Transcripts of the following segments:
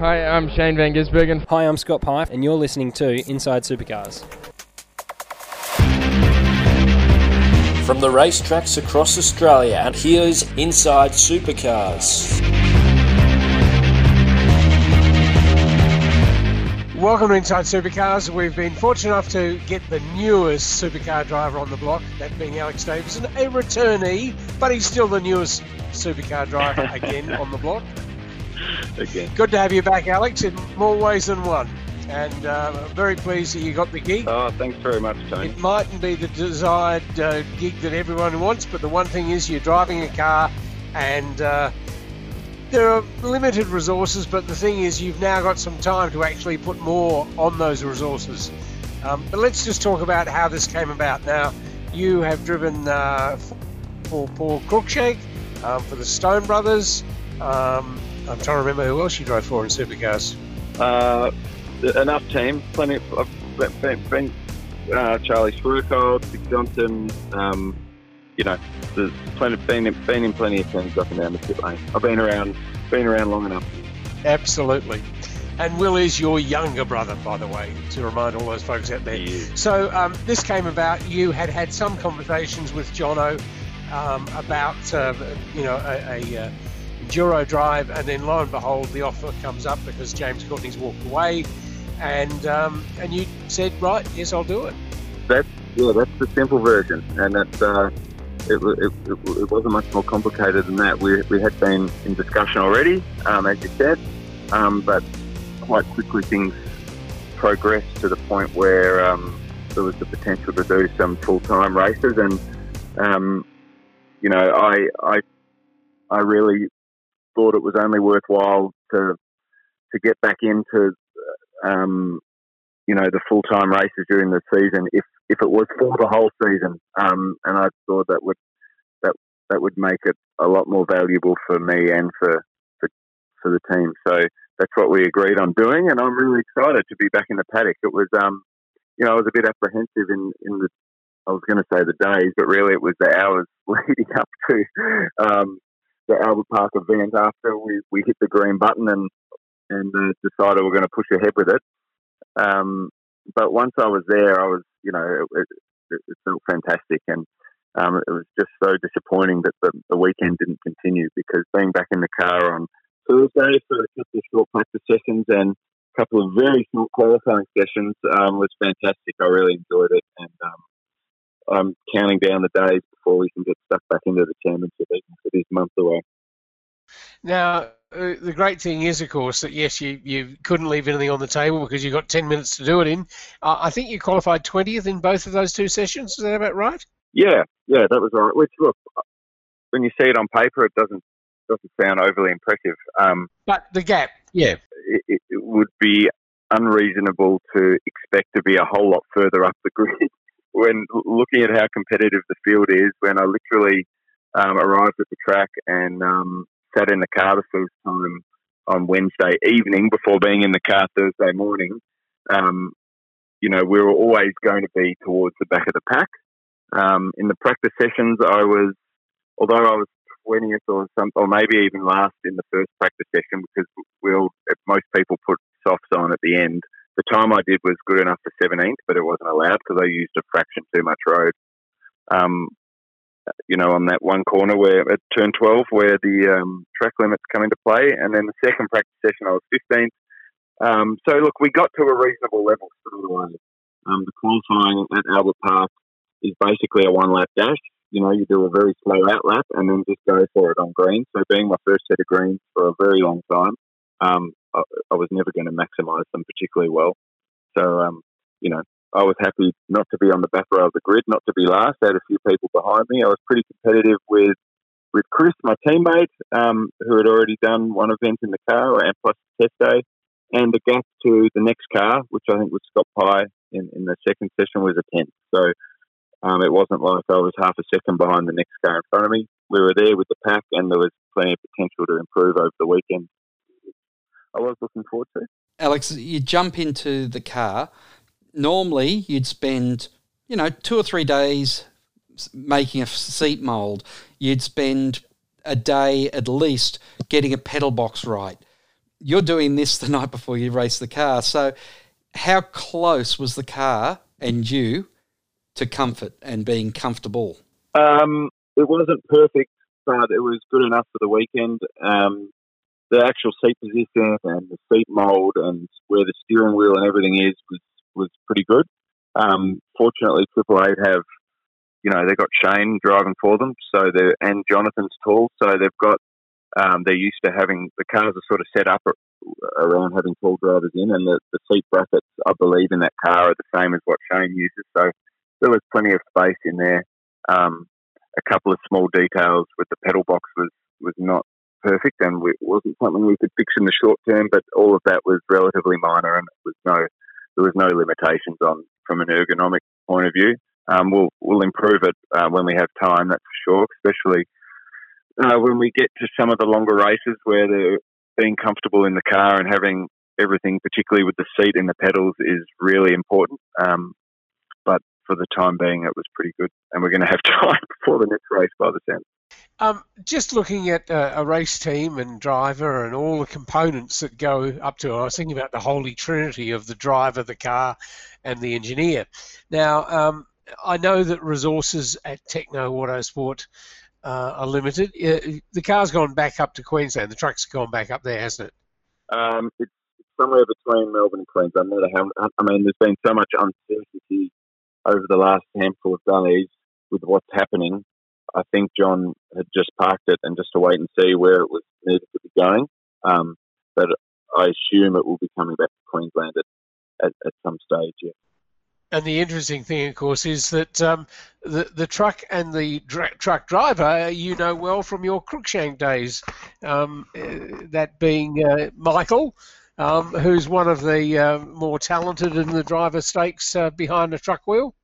Hi, I'm Shane Van Gisbergen. Hi, I'm Scott Pye, and you're listening to Inside Supercars. From the racetracks across Australia, and here's Inside Supercars. Welcome to Inside Supercars. We've been fortunate enough to get the newest supercar driver on the block, that being Alex Davison, a returnee, but he's still the newest supercar driver again on the block again. Good to have you back, Alex, in more ways than one. And uh, very pleased that you got the gig. Oh, thanks very much, Tony. It mightn't be the desired uh, gig that everyone wants, but the one thing is you're driving a car and uh, there are limited resources, but the thing is you've now got some time to actually put more on those resources. Um, but let's just talk about how this came about. Now, you have driven uh, for Paul Cruickshank, um, for the Stone Brothers. Um, I'm trying to remember who else you drove for in supercars. Uh, enough team, plenty. Of, I've been, been uh, Charlie Schwerkolt, Dick Johnson. Um, you know, there's plenty. Been in, been in plenty of teams up and down the pit lane. I've been around, been around long enough. Absolutely. And Will is your younger brother, by the way, to remind all those folks out there. Yeah. So um, this came about. You had had some conversations with Jono um, about, uh, you know, a, a uh, Enduro Drive, and then lo and behold, the offer comes up because James Courtney's walked away, and um, and you said, right, yes, I'll do it. That's yeah, that's the simple version, and that's uh, it, it, it, it, wasn't much more complicated than that. We, we had been in discussion already, um, as you said, um, but quite quickly things progressed to the point where um, there was the potential to do some full time races, and um, you know, I I I really thought it was only worthwhile to to get back into um, you know the full time races during the season if if it was for the whole season. Um, and I thought that would that that would make it a lot more valuable for me and for for, for the team. So that's what we agreed on doing, and I'm really excited to be back in the paddock. It was um, you know I was a bit apprehensive in in the I was going to say the days, but really it was the hours leading up to um, the Albert Park event after we, we hit the green button and and uh, decided we're going to push ahead with it. Um, but once I was there, I was you know it, it, it felt fantastic and um, it was just so disappointing that the, the weekend didn't continue because being back in the car on Thursday for a couple of short practice sessions and a couple of very short qualifying sessions um, was fantastic. I really enjoyed it and um, I'm counting down the days before we can get stuck back into the championship, it is months away. Now, uh, the great thing is, of course, that yes, you, you couldn't leave anything on the table because you got 10 minutes to do it in. Uh, I think you qualified 20th in both of those two sessions. Is that about right? Yeah, yeah, that was all right. Which, look, when you see it on paper, it doesn't doesn't sound overly impressive. Um, but the gap, yeah. It, it would be unreasonable to expect to be a whole lot further up the grid when looking at how competitive the field is, when I literally um, arrived at the track and um, sat in the car the first time on Wednesday evening before being in the car Thursday morning, um, you know, we were always going to be towards the back of the pack. Um, in the practice sessions, I was, although I was 20th or some, or maybe even last in the first practice session because we'll, most people put softs on at the end the time I did was good enough for 17th, but it wasn't allowed because I used a fraction too much road. Um, you know, on that one corner where at turn 12, where the um, track limits come into play, and then the second practice session, I was 15th. Um, so look, we got to a reasonable level straight away. Um, the qualifying at Albert Park is basically a one lap dash. You know, you do a very slow out lap and then just go for it on green. So being my first set of greens for a very long time, um, I, I, was never going to maximise them particularly well. So, um, you know, I was happy not to be on the back row of the grid, not to be last. I had a few people behind me. I was pretty competitive with with Chris, my teammate, um, who had already done one event in the car and plus test day, and the gap to the next car, which I think was Scott Pye in, in the second session, was a tenth. So um, it wasn't like I was half a second behind the next car in front of me. We were there with the pack, and there was plenty of potential to improve over the weekend. I was looking forward to. Alex, you jump into the car. Normally, you'd spend, you know, two or three days making a seat mold. You'd spend a day at least getting a pedal box right. you're doing this the night before you race the car. So, how close was the car and you to comfort and being comfortable? Um, it wasn't perfect, but it was good enough for the weekend. Um, the actual seat position and the seat mold and where the steering wheel and everything is was, was pretty good. Um, fortunately, Triple Eight have, you know, they've got Shane driving for them, so they and Jonathan's tall, so they've got um, they're used to having the cars are sort of set up around having tall drivers in, and the, the seat brackets, I believe, in that car are the same as what Shane uses. So there was plenty of space in there. Um, a couple of small details with the pedal box was was not perfect, and it wasn't something we could fix in the short term. But all of that was relatively minor, and it was no there was no limitations on from an ergonomic point of view. Um, we'll we'll improve it uh, when we have time, that's for sure. Especially uh, when we get to some of the longer races where they're being comfortable in the car and having everything, particularly with the seat and the pedals, is really important. Um, but for the time being, it was pretty good, and we're going to have time before the next race by the sound. Um, just looking at a, a, race team and driver and all the components that go up to, it, I was thinking about the holy trinity of the driver, the car, and the engineer. Now, um, I know that resources at Tekno Autosport uh, are limited. Uh, the car's gone back up to Queensland. The truck's gone back up there, hasn't it? Um, it's somewhere between Melbourne and Queensland. I mean, there's been so much uncertainty over the last handful of days with what's happening I think John had just parked it and just to wait and see where it was needed to be going. Um, but I assume it will be coming back to Queensland at, at, at some stage. Yeah. And the interesting thing, of course, is that um, the the truck and the truck driver you know well from your Cruickshank days. Um, uh, that being uh, Michael, um, who's one of the uh, more talented in the driver stakes uh, behind the truck wheel.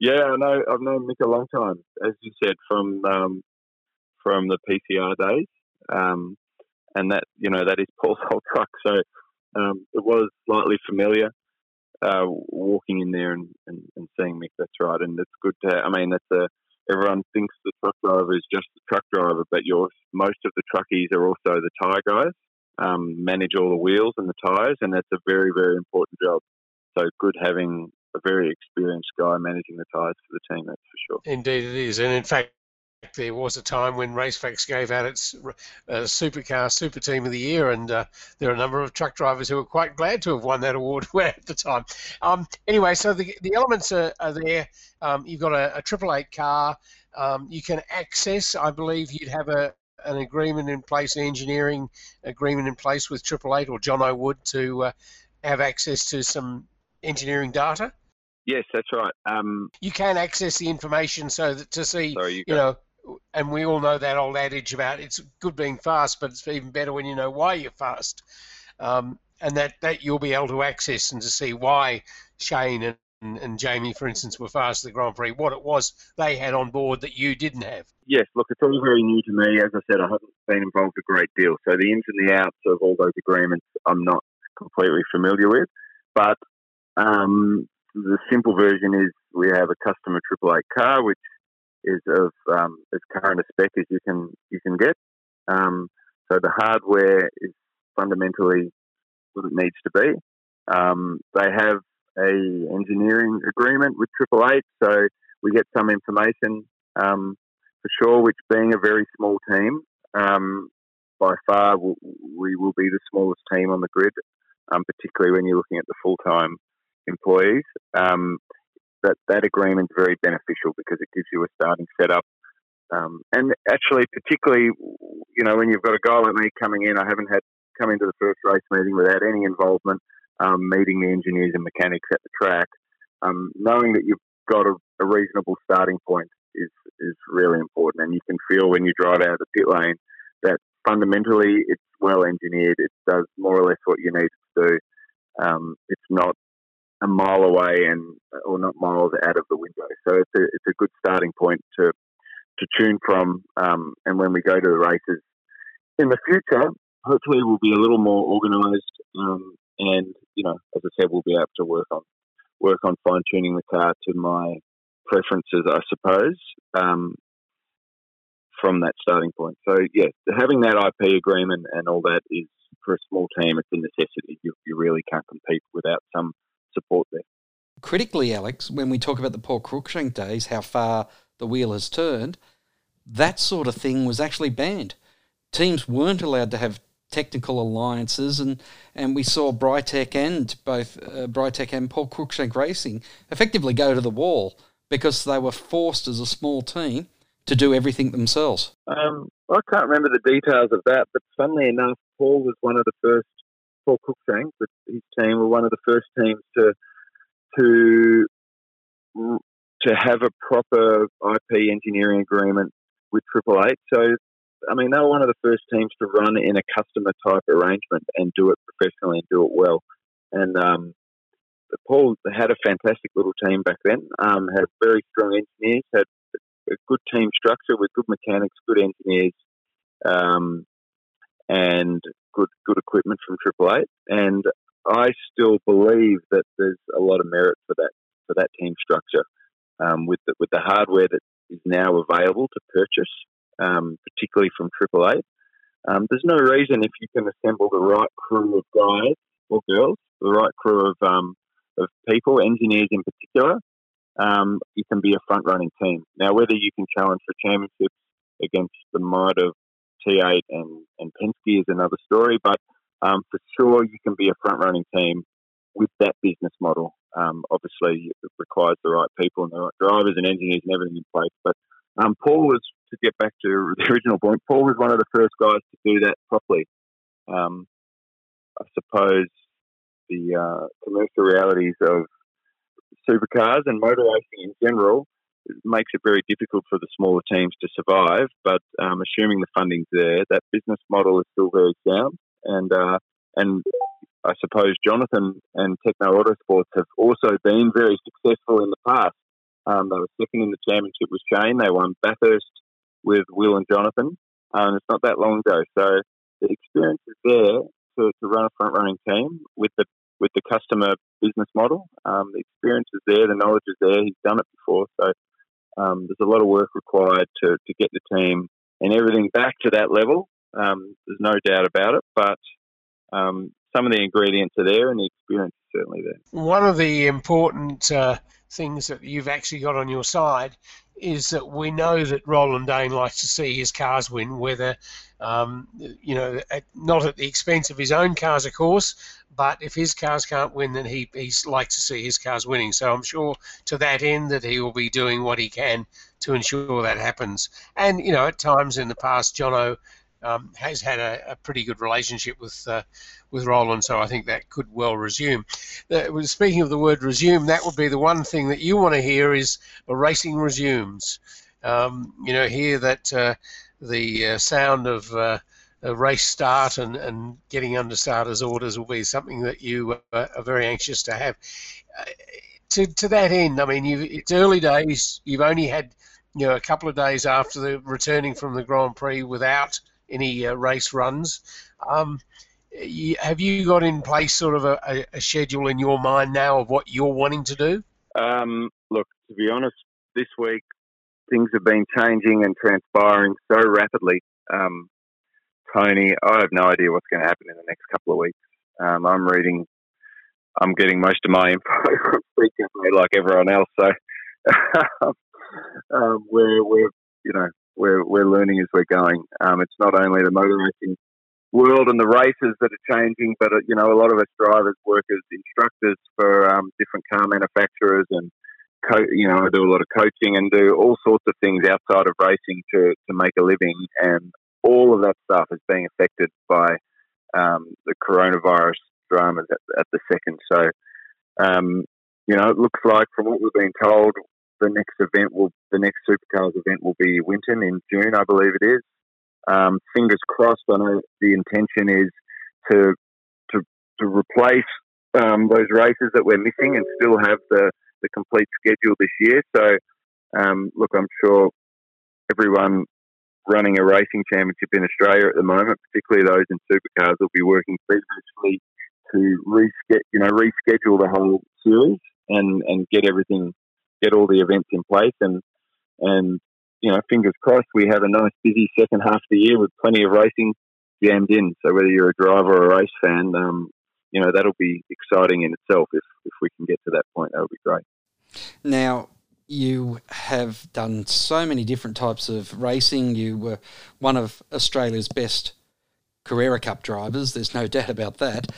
Yeah, I know. I've known Mick a long time, as you said, from um, from the PCR days, um, and that you know that is Paul's whole truck. So um, it was slightly familiar uh, walking in there and, and, and, seeing Mick. That's right, and it's good to. I mean, that's a everyone thinks the truck driver is just the truck driver, but your most of the truckies are also the tyre guys. Um, manage all the wheels and the tyres, and that's a very very important job. So good having a very experienced guy managing the tyres for the team. That's for sure. Indeed, it is, and in fact. There was a time when Racefacts gave out its uh, Supercar Super Team of the Year, and uh, there are a number of truck drivers who were quite glad to have won that award at the time. Um, anyway, so the, the elements are, are there. Um, you've got a, a Triple Eight car. Um, you can access, I believe, you'd have a, an agreement in place, an engineering agreement in place with Triple Eight or John O'Wood to uh, have access to some engineering data. Yes, that's right. Um, you can access the information so that to see, sorry, you, you know, and we all know that old adage about it's good being fast, but it's even better when you know why you're fast. Um, and that, that you'll be able to access and to see why Shane and, and, and, Jamie, for instance, were fast at the Grand Prix, what it was they had on board that you didn't have. Yes, look, it's all very new to me. As I said, I haven't been involved a great deal. So the ins and the outs of all those agreements, I'm not completely familiar with. But um, the simple version is we have a customer Triple Eight car, which is of um, as current a spec as you can you can get. Um, so the hardware is fundamentally what it needs to be. Um, they have a engineering agreement with Triple Eight, so we get some information um, for sure. Which being a very small team, um, by far we will be the smallest team on the grid, um, particularly when you're looking at the full time employees, um, that that agreement is very beneficial because it gives you a starting setup. Um, and actually, particularly, you know, when you've got a guy like me coming in, I haven't had come into the first race meeting without any involvement, um, meeting the engineers and mechanics at the track, um, knowing that you've got a, a, reasonable starting point is is really important. And you can feel when you drive out of the pit lane that fundamentally it's well engineered. It does more or less what you need to do. Um, it's not a mile away and or not miles out of the window. So it's a it's a good starting point to to tune from. Um, and when we go to the races in the future, hopefully we'll be a little more organised. Um, and you know, as I said, we'll be able to work on work on fine tuning the car to my preferences, I suppose. Um, from that starting point. So yeah, having that IP agreement and all that is for a small team, it's a necessity. You, you really can't compete without some support there. Critically, Alex, when we talk about the Paul Cruickshank days, how far the wheel has turned, that sort of thing was actually banned. Teams weren't allowed to have technical alliances, and, and we saw Britek and both uh, Britek and Paul Cruickshank Racing effectively go to the wall because they were forced as a small team to do everything themselves. Um, I can't remember the details of that, but funnily enough, Paul was one of the first. Paul Cruickshank, with his team, were one of the first teams to to to have a proper IP engineering agreement with Triple Eight. So, I mean, they were one of the first teams to run in a customer type arrangement and do it professionally and do it well. And um, Paul had a fantastic little team back then. Um, had very strong engineers, had a good team structure with good mechanics, good engineers, um, and good good equipment from Triple Eight. And I still believe that there's a lot of merit for that for that team structure um, with the, with the hardware that is now available to purchase, um, particularly from Triple Eight. Um, there's no reason if you can assemble the right crew of guys or girls, the right crew of um, of people, engineers in particular, um, you can be a front running team. Now, whether you can challenge for championships against the might of T8 and, and Penske is another story, but um, for sure you can be a front running team with that business model. Um, obviously, it requires the right people and the right drivers and engineers and everything in place. But um, Paul was, to get back to the original point, Paul was one of the first guys to do that properly. Um, I suppose the uh, commercial realities of supercars and motor racing in general makes it very difficult for the smaller teams to survive. But um, assuming the funding's there, that business model is still very sound. And uh, and I suppose Jonathan and Tekno Autosports have also been very successful in the past. Um, they were second in the championship with Shane. They won Bathurst with Will and Jonathan. Um, it's not that long ago. So the experience is there to, to run a front running team with the with the customer business model. Um, the experience is there, the knowledge is there. He's done it before, so um, there's a lot of work required to, to get the team and everything back to that level. Um, there's no doubt about it, but um, some of the ingredients are there and the experience is certainly there. One of the important uh, things that you've actually got on your side is that we know that Roland Dane likes to see his cars win, whether um, you know, at, not at the expense of his own cars, of course, but if his cars can't win, then he he's like to see his cars winning. So I'm sure to that end that he will be doing what he can to ensure that happens. And you know, at times in the past, Jono um, has had a, a, pretty good relationship with uh, with Roland, so I think that could well resume. Uh, speaking of the word resume, that would be the one thing that you want to hear is racing resumes. Um, you know, hear that uh, the uh, sound of uh, a race start and, and getting under starters orders will be something that you uh, are very anxious to have. to, to that end, I mean, it's early days. You've only had you know a couple of days after the returning from the Grand Prix without any uh, race runs. Um, have you got in place sort of a, a, schedule in your mind now of what you're wanting to do? Um, look, to be honest, this week things have been changing and transpiring so rapidly. Um, Tony, I have no idea what's going to happen in the next couple of weeks. Um, I'm reading, I'm getting most of my info like everyone else. So um, we're, we're, you know, we're, we're learning as we're going. Um, it's not only the motor racing world and the races that are changing, but uh, you know, a lot of us drivers work as instructors for um, different car manufacturers and co- you know, do a lot of coaching and do all sorts of things outside of racing to, to make a living. And all of that stuff is being affected by um, the coronavirus dramas at, at the second. So, um, you know, it looks like from what we've been told, the next event will, the next Supercars event will be Winton in June, I believe it is. Um, fingers crossed. I know the intention is to to to replace um, those races that we're missing and still have the the complete schedule this year. So, um, look, I'm sure everyone running a racing championship in Australia at the moment, particularly those in supercars, will be working feverishly to reschedule, you know, reschedule the whole series and, and get everything, get all the events in place. And, and, you know, fingers crossed, we have a nice busy second half of the year with plenty of racing jammed in. So whether you're a driver or a race fan, um, you know that'll be exciting in itself. If if we can get to that point, that'll be great. Now, you have done so many different types of racing. You were one of Australia's best Carrera Cup drivers. There's no doubt about that.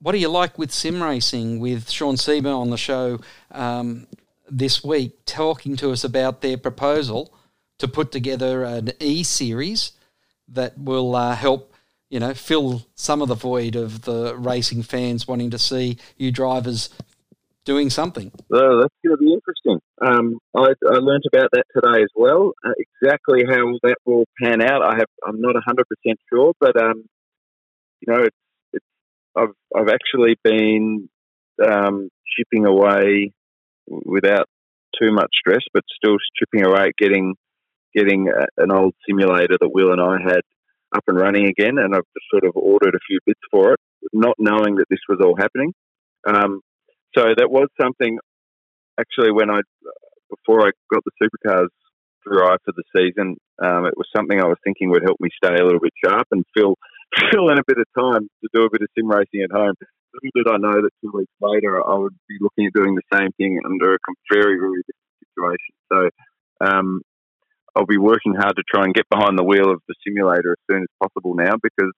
What do you like with sim racing? With Sean Seamer on the show um, this week, talking to us about their proposal to put together an E series that will uh, help, you know, fill some of the void of the racing fans wanting to see you drivers doing something. Well, that's going to be interesting. Um, I, I learned about that today as well. Uh, exactly how that will pan out, I have. I'm not 100 percent sure, but um, you know, it's, it's I've I've actually been um, chipping away without too much stress, but still chipping away at getting getting a, an old simulator that Will and I had up and running again, and I've just sort of ordered a few bits for it, not knowing that this was all happening. Um, so that was something actually when I before I got the supercars drive for the season, um, it was something I was thinking would help me stay a little bit sharp and fill fill in a bit of time to do a bit of sim racing at home. Little did I know that two weeks later I would be looking at doing the same thing under a very very different situation. So um, I'll be working hard to try and get behind the wheel of the simulator as soon as possible now because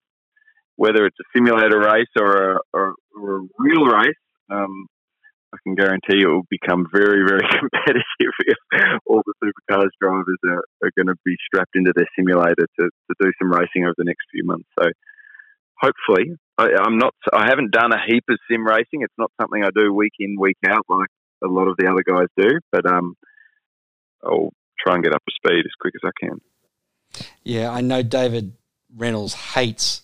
whether it's a simulator race or a, or, or a real race, um, I can guarantee it will become very, very competitive if all the supercars drivers are, are going to be strapped into their simulator to, to do some racing over the next few months. So hopefully, I, I'm not. I haven't done a heap of sim racing. It's not something I do week in, week out like a lot of the other guys do. But um, I'll try and get up to speed as quick as I can. Yeah, I know David Reynolds hates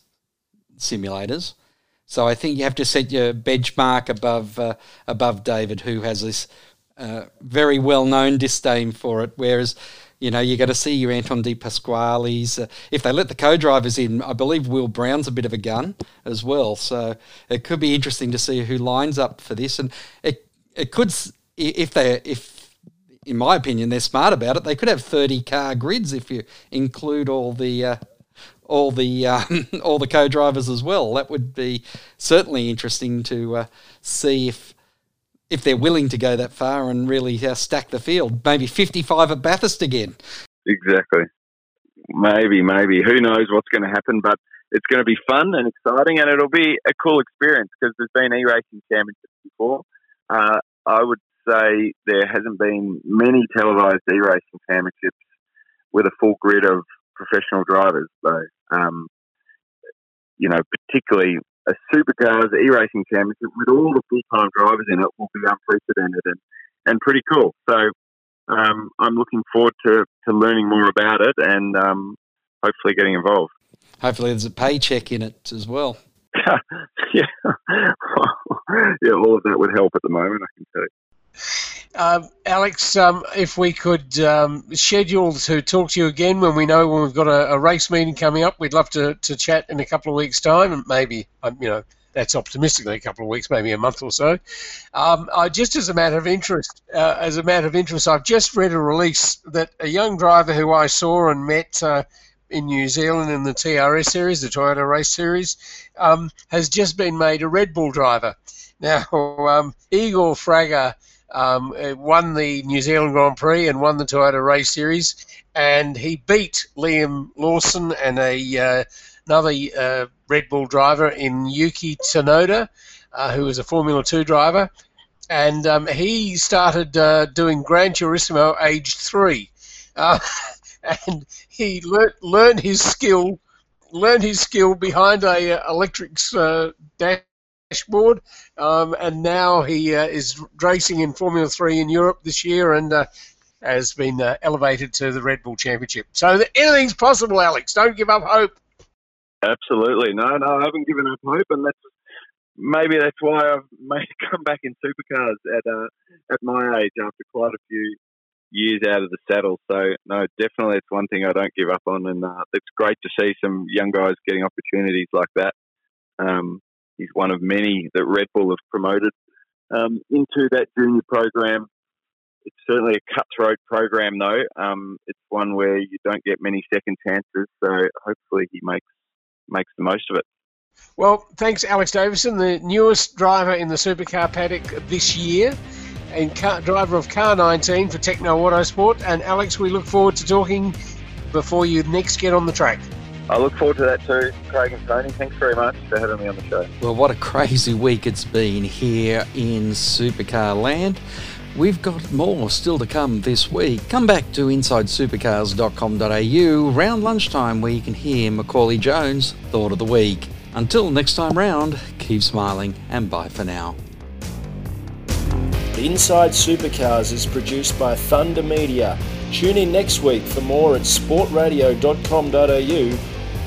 simulators. So I think you have to set your benchmark above uh, above David, who has this uh, very well known disdain for it. Whereas, you know, you're going to see your Anton De Pasquale's. Uh, if they let the co-drivers in, I believe Will Brown's a bit of a gun as well. So it could be interesting to see who lines up for this, and it it could if they if in my opinion they're smart about it, they could have thirty car grids if you include all the uh, all the um, all the co-drivers as well. That would be certainly interesting to uh, see if if they're willing to go that far and really uh, stack the field. Maybe 55 at Bathurst again. Exactly. Maybe, maybe. Who knows what's going to happen, but it's going to be fun and exciting, and it'll be a cool experience because there's been e-racing championships before. Uh, I would say there hasn't been many televised e-racing championships with a full grid of professional drivers, though. Um, you know, particularly a supercars e-racing championship with all the full-time drivers in it will be unprecedented and, and pretty cool. So um, I'm looking forward to, to learning more about it and um, hopefully getting involved. Hopefully there's a paycheck in it as well. yeah, yeah, all of that would help at the moment. I can tell you. Uh, Alex, um, if we could um, schedule to talk to you again when we know when we've got a, a, race meeting coming up, we'd love to, to chat in a couple of weeks' time, and maybe um, you know that's optimistically a couple of weeks, maybe a month or so. Um, just as a matter of interest, uh, as a matter of interest, I've just read a release that a young driver who I saw and met. Uh, in New Zealand in the TRS series, the Toyota Race Series, um, has just been made a Red Bull driver. Now, um, Igor Fraga um, uh, won the New Zealand Grand Prix and won the Toyota Race Series, and he beat Liam Lawson and a uh, another uh, Red Bull driver in Yuki Tsunoda, uh, who was a Formula Two driver, and um, he started uh, doing Gran Turismo aged three, uh, and he learned learned his skill learned his skill behind a electric dash dashboard, um, and now he uh, is racing in Formula Three in Europe this year, and uh, has been uh, elevated to the Red Bull Championship. So anything's possible, Alex. Don't give up hope. Absolutely, no, no, I haven't given up hope, and that's maybe that's why I've made come back in supercars at uh, at my age after quite a few years out of the saddle. So no, definitely it's one thing I don't give up on, and uh, it's great to see some young guys getting opportunities like that. Um, He's one of many that Red Bull have promoted um, into that junior program. It's certainly a cutthroat program, though. Um, it's one where you don't get many second chances, so hopefully he makes makes the most of it. Well, thanks, Alex Davison, the newest driver in the supercar paddock this year and car, driver of Car 19 for Tekno Autosport. And Alex, we look forward to talking before you next get on the track. I look forward to that too, Craig and Tony. Thanks very much for having me on the show. Well, what a crazy week it's been here in Supercar Land. We've got more still to come this week. Come back to InsideSupercars.com.au around lunchtime where you can hear Macaulay Jones' Thought of the Week. Until next time round, keep smiling and bye for now. Inside Supercars is produced by Thunder Media. Tune in next week for more at sportradio.com.au